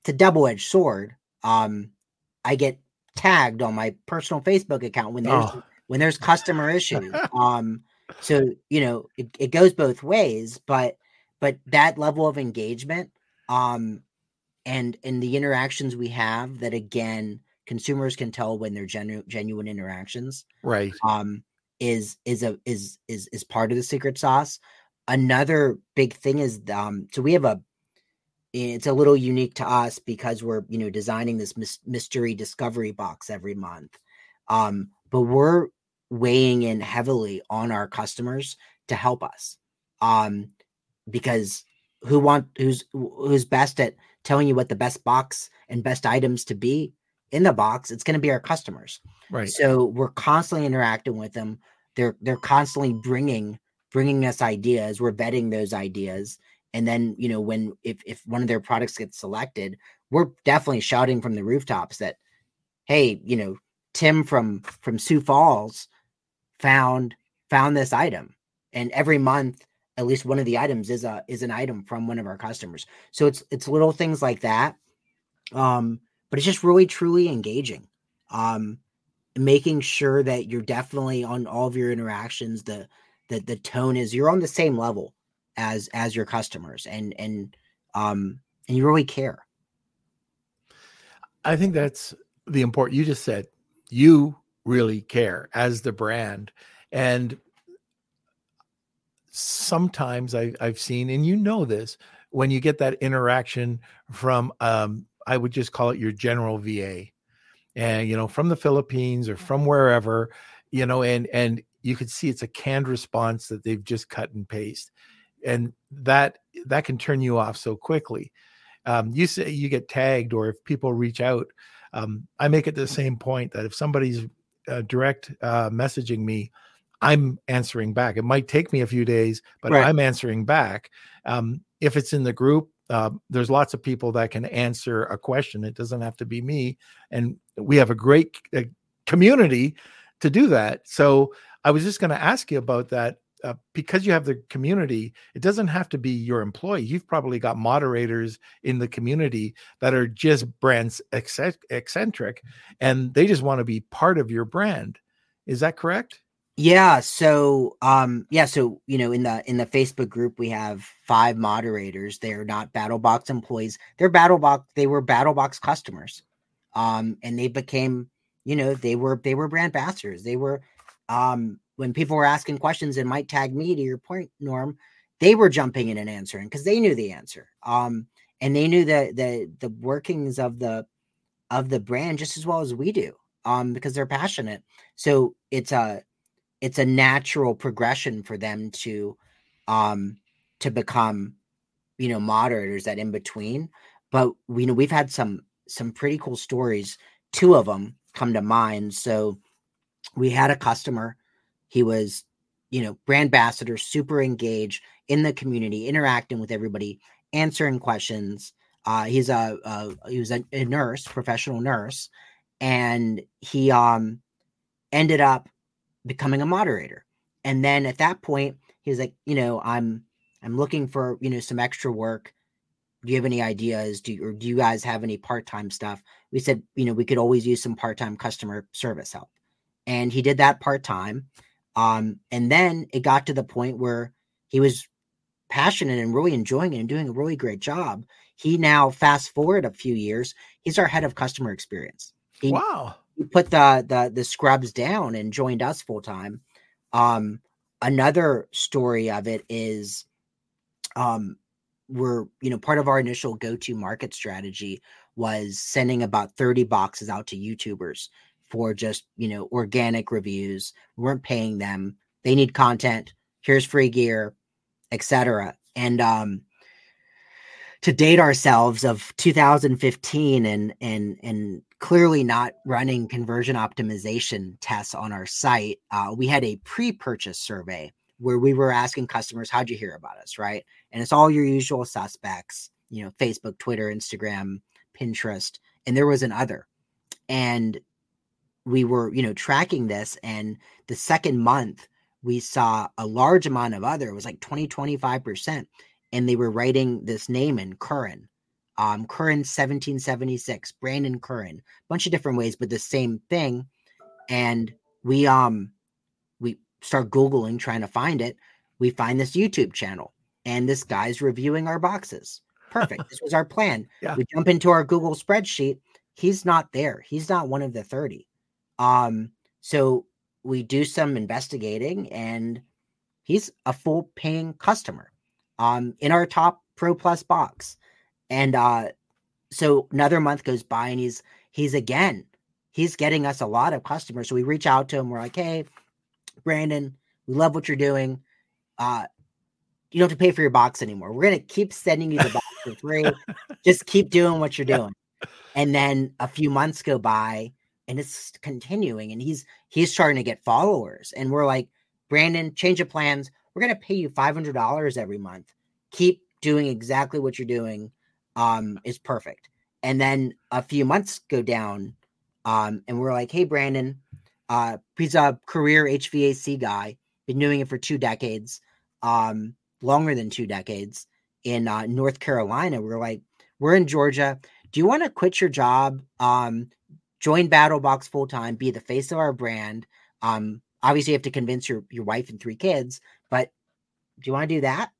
it's a double edged sword. Um, I get tagged on my personal Facebook account when there's oh. when there's customer issues. um, so you know it, it goes both ways, but but that level of engagement um, and and the interactions we have that again consumers can tell when they're genu- genuine interactions right. um is is a is is is part of the secret sauce. Another big thing is um so we have a it's a little unique to us because we're you know designing this mystery discovery box every month um but we're weighing in heavily on our customers to help us um because who want who's who's best at telling you what the best box and best items to be in the box it's going to be our customers. Right. So we're constantly interacting with them. They're they're constantly bringing bringing us ideas. We're vetting those ideas. And then you know when if if one of their products gets selected we're definitely shouting from the rooftops that hey you know tim from from sioux falls found found this item. And every month at least one of the items is a is an item from one of our customers. So it's it's little things like that um but it's just really truly engaging um making sure that you're definitely on all of your interactions the the the tone is you're on the same level as as your customers and and um and you really care. I think that's the important you just said you really care as the brand. And sometimes I, have seen, and you know this, when you get that interaction from, um, I would just call it your general VA, and you know, from the Philippines or from wherever, you know, and and you could see it's a canned response that they've just cut and paste, and that that can turn you off so quickly. Um, you say you get tagged, or if people reach out, um, I make it the same point that if somebody's uh, direct uh, messaging me I'm answering back. It might take me a few days, but right. I'm answering back. Um, if it's in the group, uh, there's lots of people that can answer a question. It doesn't have to be me. And we have a great uh, community to do that. So I was just going to ask you about that. Uh, because you have the community, it doesn't have to be your employee. You've probably got moderators in the community that are just brands eccentric and they just want to be part of your brand. Is that correct? Yeah, so um yeah, so you know in the in the Facebook group we have five moderators. They're not BattlBox employees. They're BattlBox they were BattlBox customers. Um and they became, you know, they were they were brand ambassadors. They were um when people were asking questions and might tag me to your point Norm, they were jumping in and answering because they knew the answer. Um and they knew the the the workings of the of the brand just as well as we do. Um because they're passionate. So it's a it's a natural progression for them to um to become you know moderators that in between but we you know we've had some some pretty cool stories. Two of them come to mind. So we had a customer. He was you know brand ambassador super engaged in the community interacting with everybody answering questions. Uh he's a, a he was a, a nurse professional nurse and he um ended up becoming a moderator. And then at that point, he's like, you know, I'm I'm looking for, you know, some extra work. Do you have any ideas? Do you, or do you guys have any part-time stuff? We said, you know, we could always use some part-time customer service help. And he did that part-time. Um, and then it got to the point where he was passionate and really enjoying it and doing a really great job. He now fast forward a few years, he's our head of customer experience. He, wow put the the the scrubs down and joined us full time. Um, another story of it is, um, we're you know part of our initial go-to market strategy was sending about 30 boxes out to youtubers for just you know organic reviews. We weren't paying them. They need content. Here's free gear etc and um to date ourselves of 2015 and and and clearly not running conversion optimization tests on our site uh, we had a pre-purchase survey where we were asking customers how'd you hear about us? right? And it's all your usual suspects you know facebook twitter instagram pinterest and there was an other. And we were you know tracking this and the second month we saw a large amount of other it was like 20 25% and they were writing this name in curran. Um curran 1776 brandon curran a bunch of different ways but the same thing. And we um we start googling trying to find it. We find this youtube channel and this guy's reviewing our boxes. Perfect. This was our plan. Yeah. we jump into our google spreadsheet. He's not there. He's not one of the 30 um so we do some investigating and he's a full paying customer um in our top pro plus box. And uh so another month goes by and he's he's again he's getting us a lot of customers. So we reach out to him. We're like hey brandon we love what you're doing. Uh you don't have to pay for your box anymore. We're going to keep sending you the box for free. Just keep doing what you're doing. And then a few months go by and it's continuing and he's he's starting to get followers. And we're like brandon change of plans we're going to pay you $500 every month. Keep doing exactly what you're doing um is perfect. And then a few months go down um and we're like hey brandon uh he's a career hvac guy been doing it for two decades um longer than two decades in uh, north carolina. We're like we're in georgia. Do you want to quit your job um join BattlBox full time be the face of our brand? Um obviously you have to convince your your wife and three kids but do you want to do that?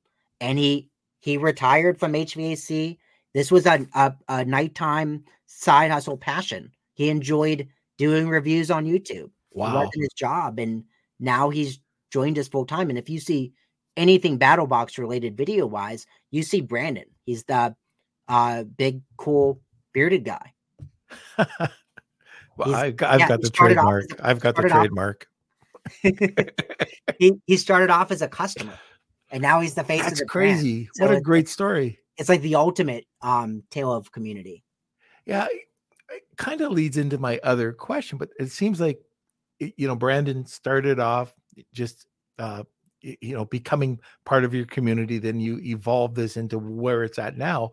And he he retired from hvac this was a, a, a nighttime side hustle passion. He enjoyed doing reviews on youtube. Wow. wasn't his job and now he's joined us full time and if you see anything BattlBox related video wise you see brandon. He's the uh big cool bearded guy. Well, He's- I, I've yeah, got he the off trademark. I've got the trademark. he, he started off as a customer and now he's the face of That's the brand. crazy. So what a great story. it's like the ultimate um tale of community Yeah, it, it kind of leads into my other question, but it seems like you know Brandon started off just uh you know becoming part of your community then you evolve this into where it's at now.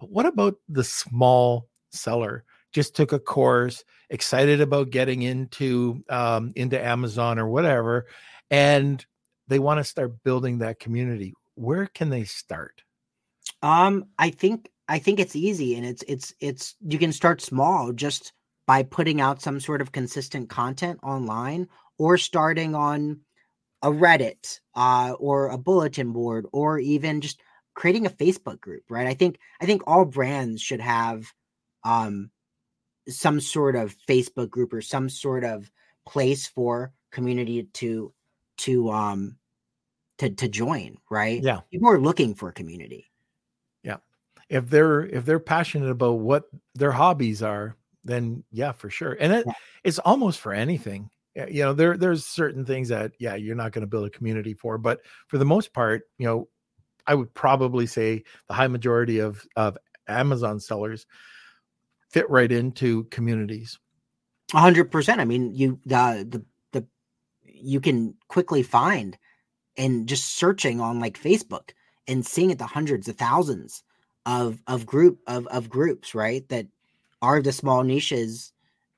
But what about the small seller? Just took a course, excited about getting into um into Amazon or whatever and they want to start building that community. Where can they start? Um, I think I think it's easy, and it's it's it's you can start small just by putting out some sort of consistent content online, or starting on a Reddit, uh, or a bulletin board, or even just creating a Facebook group. Right? I think I think all brands should have um some sort of Facebook group or some sort of place for community to to um to to join. Right? Yeah. People are looking for a community. Yeah. If they're if they're passionate about what their hobbies are then yeah for sure and it, Yeah. it's almost for anything you know there there's certain things that yeah you're not going to build a community for but for the most part you know i would probably say the high majority of of amazon sellers fit right into communities A hundred percent. I mean, you the the the you can quickly find and just searching on like Facebook and seeing it the hundreds of thousands of of group of of groups, right? That are the small niches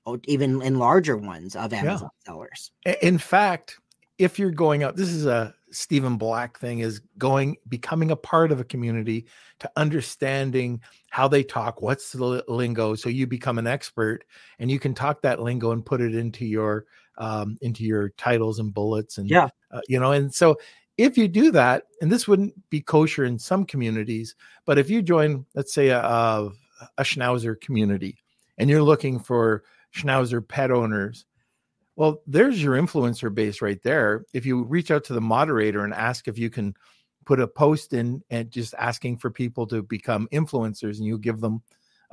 or even in larger ones of Amazon sellers. In fact if you're going out this is a stephen black thing is going becoming a part of a community to understanding how they talk what's the lingo so you become an expert and you can talk that lingo and put it into your um, into your titles and bullets and Yeah. uh, you know and so if you do that and this wouldn't be kosher in some communities but if you join let's say a, a, a schnauzer community and you're looking for schnauzer pet owners well, there's your influencer base right there. If you reach out to the moderator and ask if you can put a post in and just asking for people to become influencers and you give them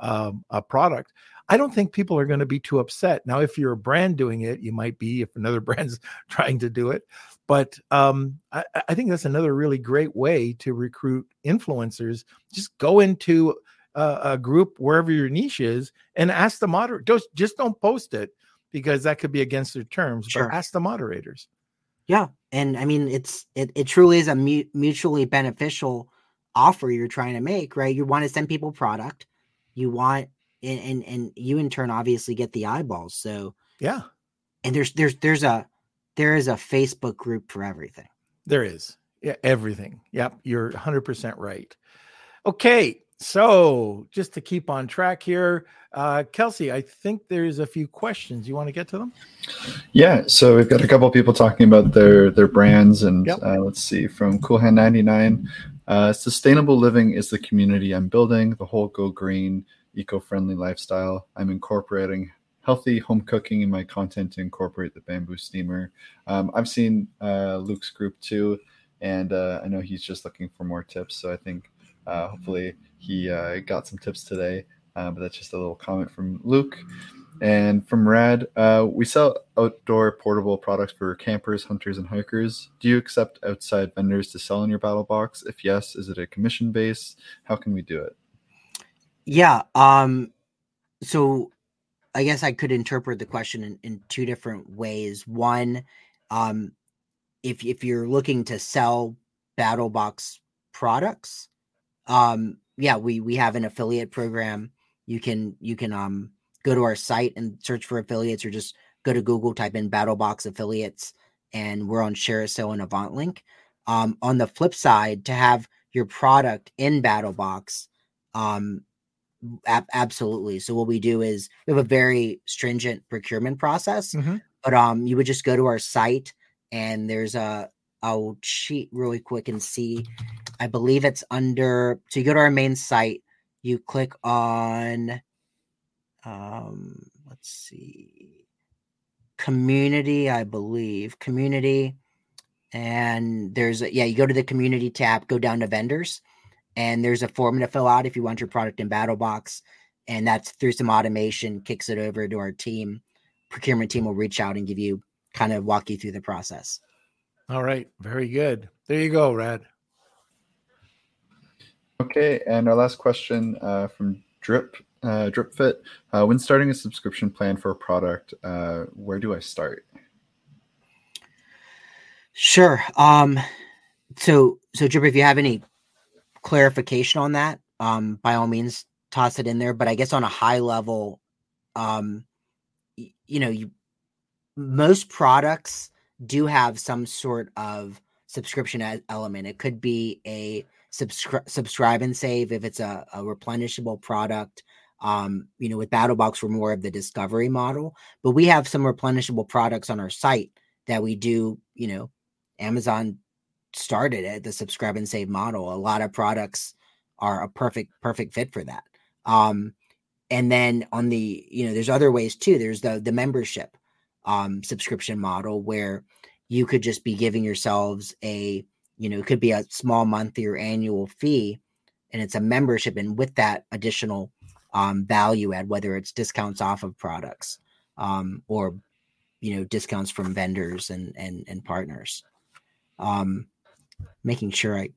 um, a product i don't think people are going to be too upset. Now if you're a brand doing it you might be if another brand's trying to do it. But um, I, I, think that's another really great way to recruit influencers. Just go into a, a group wherever your niche is and ask the moderator just, just don't post it because that could be against their terms sure. but ask the moderators yeah, and I mean it's it, it truly is a mu- mutually beneficial offer you're trying to make, right? You want to send people product, you want and, and and you in turn obviously get the eyeballs. So yeah, and there's there's there's a there is a Facebook group for everything. There is. Yeah, everything. Yep, you're 100% right. Okay, so just to keep on track here, uh, Kelsey, I think there's a few questions. You want to get to them? Yeah. So we've got a couple people talking about their their brands, and yep. uh, let's see from Coolhand ninety nine. Uh, sustainable living is the community I'm building. The whole go green, eco friendly lifestyle. I'm incorporating healthy home cooking in my content to incorporate the bamboo steamer. Um, I've seen uh, Luke's group too, and uh, I know he's just looking for more tips. So I think uh, hopefully he uh, got some tips today. Uh, but that's just a little comment from Luke. And from Rad, uh, we sell outdoor portable products for campers, hunters, and hikers. Do you accept outside vendors to sell in your BattlBox? If yes, is it a commission base? How can we do it? Yeah. Um, so I guess I could interpret the question in, in two different ways. One, um, if if you're looking to sell BattlBox products, um, yeah, we we have an affiliate program. You can you can um go to our site and search for affiliates, or just go to Google, type in BattlBox affiliates, and we're on ShareASale and AvantLink. Um, on the flip side, to have your product in BattlBox, um, ab- absolutely. So what we do is we have a very stringent procurement process, mm-hmm. but um, you would just go to our site and there's a I'll cheat really quick and see. I believe it's under. So you go to our main site, you click on. Um, let's see, community. I believe community, and there's a, yeah. You go to the community tab, go down to vendors, and there's a form to fill out if you want your product in BattlBox, and that's through some automation kicks it over to our team. Procurement team will reach out and give you kind of walk you through the process. All right. Very good. There you go, Rad. Okay. And our last question uh, from Drip uh, DripFit. Uh, when starting a subscription plan for a product, uh, where do I start? Sure. Um, so, so Drip, if you have any clarification on that, um, by all means, toss it in there. But I guess on a high level, um, y- you know, you most products do have some sort of subscription element. It could be a subscri- subscribe and save if it's a, a replenishable product. Um, you know, with BattlBox, we're more of the discovery model, but we have some replenishable products on our site that we do. You know, Amazon started at the subscribe and save model. A lot of products are a perfect perfect fit for that. Um, and then on the you know, there's other ways too. There's the the membership um, subscription model where you could just be giving yourselves a you know it could be a small monthly or annual fee and it's a membership and with that additional um, value add whether it's discounts off of products um, or you know discounts from vendors and and, and partners um, making sure i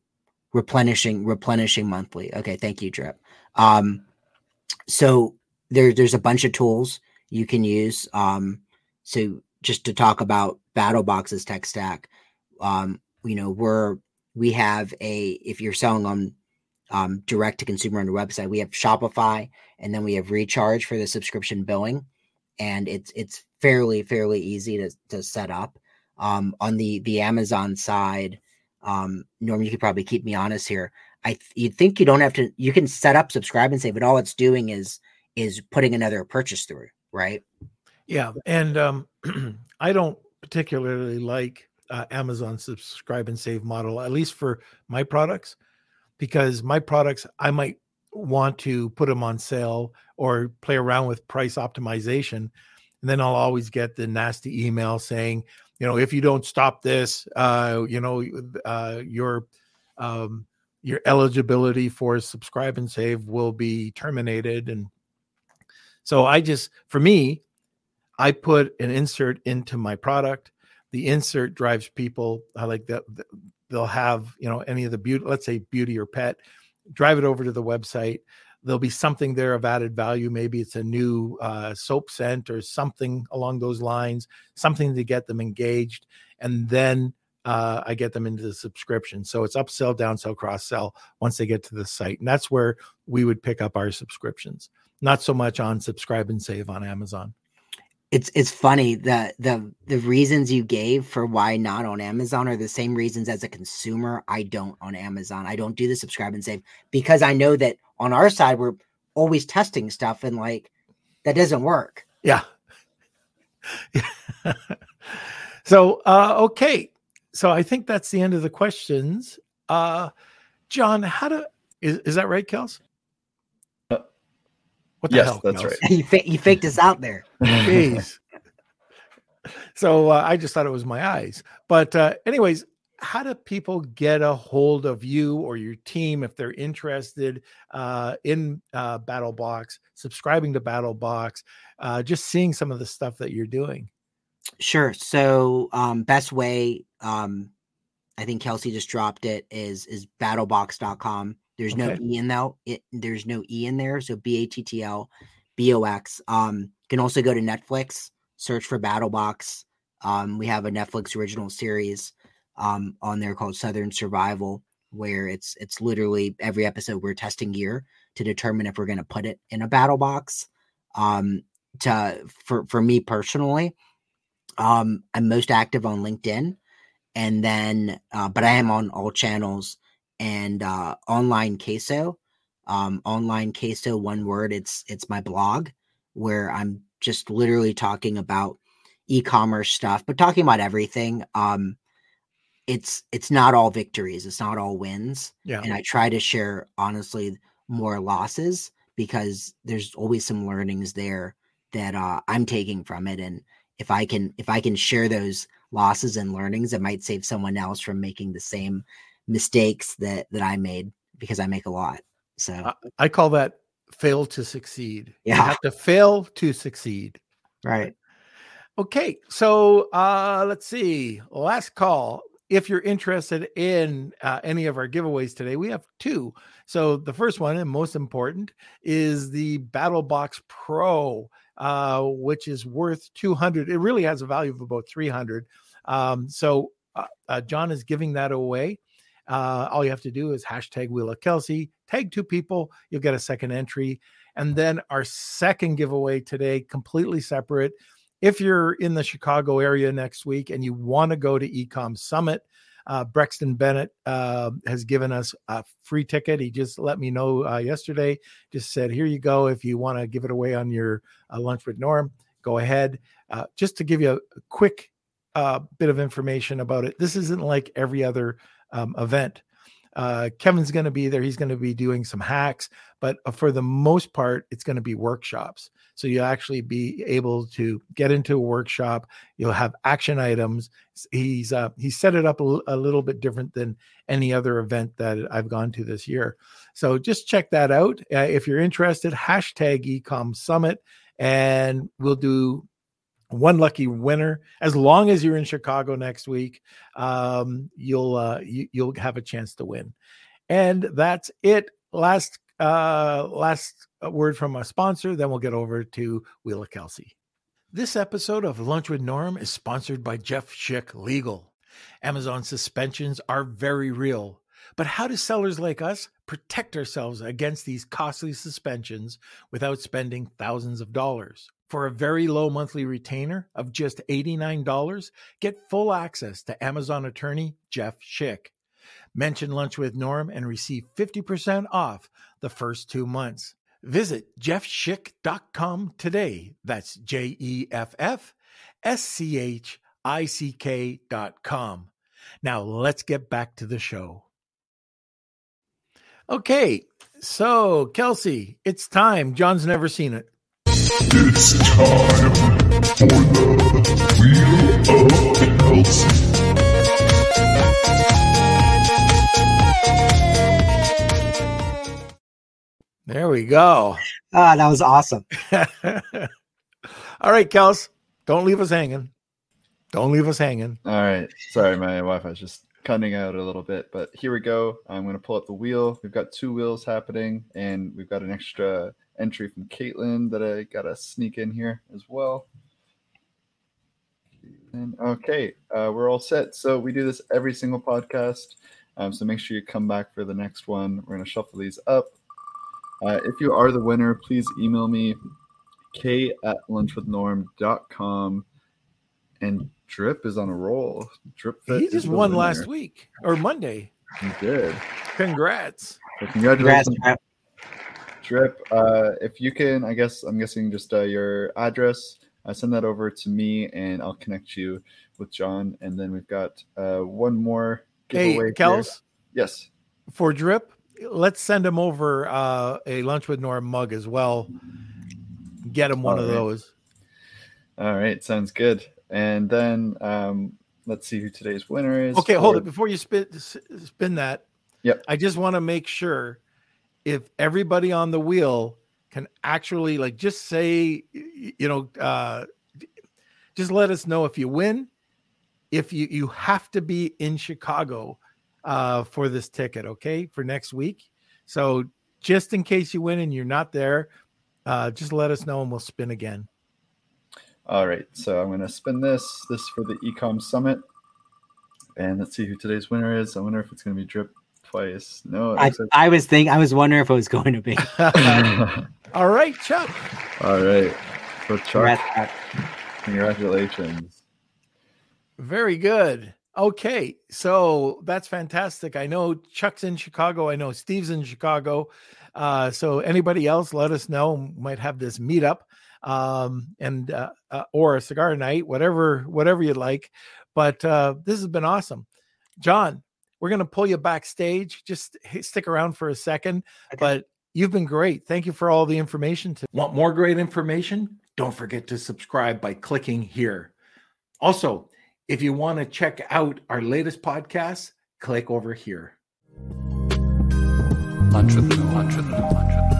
replenishing replenishing monthly. Okay thank you drip. Um, so there, there's a bunch of tools you can use um, so just to talk about BattlBox's tech stack, um, you know, we're we have a if you're selling on um, direct to consumer on the website, we have Shopify, and then we have Recharge for the subscription billing, and it's it's fairly fairly easy to to set up. Um, on the the Amazon side, um, Norm, you could probably keep me honest here. I you think you don't have to. You can set up subscribe and save, but all it's doing is is putting another purchase through, right? Yeah, and um, I don't particularly like uh, Amazon subscribe and save model, at least for my products, because my products I might want to put them on sale or play around with price optimization, and then I'll always get the nasty email saying, you know, if you don't stop this, uh, you know, uh, your um, your eligibility for subscribe and save will be terminated. And so I just, for me, I put an insert into my product. The insert drives people. I like that. They'll have, you know, any of the beauty, let's say beauty or pet, drive it over to the website. There'll be something there of added value. Maybe it's a new uh, soap scent or something along those lines, something to get them engaged. And then uh, I get them into the subscription. So it's upsell, downsell, cross sell once they get to the site. And that's where we would pick up our subscriptions, not so much on subscribe and save on Amazon it's it's funny that the the reasons you gave for why not on Amazon are the same reasons as a consumer I don't on Amazon. I don't do the subscribe and save because I know that on our side we're always testing stuff and like that doesn't work. Yeah. so uh okay. So I think that's the end of the questions. Uh John, how to is, is that right, Kels? What the yes, hell? That's right. you, fa- you faked us out there. Jeez. so uh, I just thought it was my eyes. But, uh, anyways, how do people get a hold of you or your team if they're interested uh, in uh, BattlBox, subscribing to BattlBox, uh, just seeing some of the stuff that you're doing? Sure. So, um, best way, um, I think Kelsey just dropped it is is battlbox.com. There's okay. no E in that. It, there's no E in there. So B A T T L B O X. Um, you can also go to Netflix, search for BattlBox. Um, we have a Netflix original series um, on there called Southern Survival, where it's it's literally every episode we're testing gear to determine if we're going to put it in a BattlBox. Um, to for for me personally, um, I'm most active on LinkedIn, and then uh, but I am on all channels and uh, online queso um, online queso one word it's it's my blog where i'm just literally talking about e-commerce stuff but talking about everything um it's it's not all victories it's not all wins yeah. and i try to share honestly more losses because there's always some learnings there that uh, i'm taking from it and if i can if i can share those losses and learnings it might save someone else from making the same mistakes that that I made because I make a lot. So I call that fail to succeed. Yeah. You have to fail to succeed. Right. Okay. So uh let's see. Last call. If you're interested in uh, any of our giveaways today, we have two. So the first one and most important is the BattlBox Pro, uh, which is worth 200. It really has a value of about 300. Um, so uh, uh, John is giving that away. Uh, all you have to do is hashtag Wheel of Kelsey, tag two people, you'll get a second entry. And then our second giveaway today, completely separate. If you're in the Chicago area next week and you want to go to Ecom Summit, uh, Brexton Bennett uh, has given us a free ticket. He just let me know uh, yesterday. Just said, "Here you go. If you want to give it away on your uh, lunch with Norm, go ahead." Uh, just to give you a quick uh, bit of information about it, this isn't like every other um, event. Uh, Kevin's going to be there. He's going to be doing some hacks, but uh, for the most part, it's going to be workshops. So you'll actually be able to get into a workshop. You'll have action items. He's uh, he set it up a little bit different than any other event that I've gone to this year. So just check that out uh, if you're interested. Hashtag Ecom Summit, and we'll do one lucky winner. As long as you're in chicago next week um, you'll uh, you, you'll have a chance to win. And that's it. Last uh last word from a sponsor then we'll get over to wheel of kelsey this episode of lunch with norm is sponsored by jeff schick legal. Amazon suspensions are very real but how do sellers like us protect ourselves against these costly suspensions without spending thousands of dollars for a very low monthly retainer of just $89, get full access to Amazon attorney Jeff Schick. Mention Lunch with Norm and receive 50% off the first two months. Visit jeffschick.com today. That's J E F F S C H I C K.com. Now let's get back to the show. Okay, so Kelsey, it's time. John's never seen it. It's time for the Wheel of Nelson. There we go. Ah, that was awesome. All right, Kels, don't leave us hanging. Don't leave us hanging. All right. Sorry, my Wi-Fi's just cutting out a little bit, but here we go. I'm going to pull up the wheel. We've got two wheels happening, and we've got an extra entry from Caitlin that I got to sneak in here as well. And okay, uh, we're all set. So we do this every single podcast. Um, so make sure you come back for the next one. We're going to shuffle these up. Uh, if you are the winner, please email me k at lunchwithnorm.com. And Drip is on a roll. Drip he just won winner. last week or Monday. He did. Congrats. So Congrats, congratulations, Trap. Drip. Uh, if you can, I guess I'm guessing just uh, your address. Uh, send that over to me, and I'll connect you with John. And then we've got uh, one more Hey, giveaway. here. Kels, Yes. for Drip, let's send him over uh, a Lunch with Norm mug as well. Get him one All of right. those. All right. Sounds good. And then um, let's see who today's winner is. Okay, hold it before you spin spin that. Yep. I just want to make sure if everybody on the wheel can actually like just say you know uh just let us know if you win if you you have to be in Chicago uh for this ticket, okay? For next week. So just in case you win and you're not there, uh just let us know and we'll spin again. All right, so I'm going to spin this. This is for the Ecom Summit, and let's see who today's winner is. I wonder if it's going to be Drip twice. No, it I, looks I was thinking, I was wondering if it was going to be. All right, Chuck. All right, so Chuck, Congrats, congratulations. Very good. Okay, so that's fantastic. I know Chuck's in Chicago. I know Steve's in Chicago. Uh, so anybody else, let us know. Might have this meetup, um, and uh, uh, or a cigar night, whatever, whatever you'd like. But uh, this has been awesome, John. We're gonna pull you backstage. Just stick around for a second. Okay. But you've been great. Thank you for all the information. To- Want more great information? Don't forget to subscribe by clicking here. Also, if you want to check out our latest podcast, click over here. Lunch with Norm.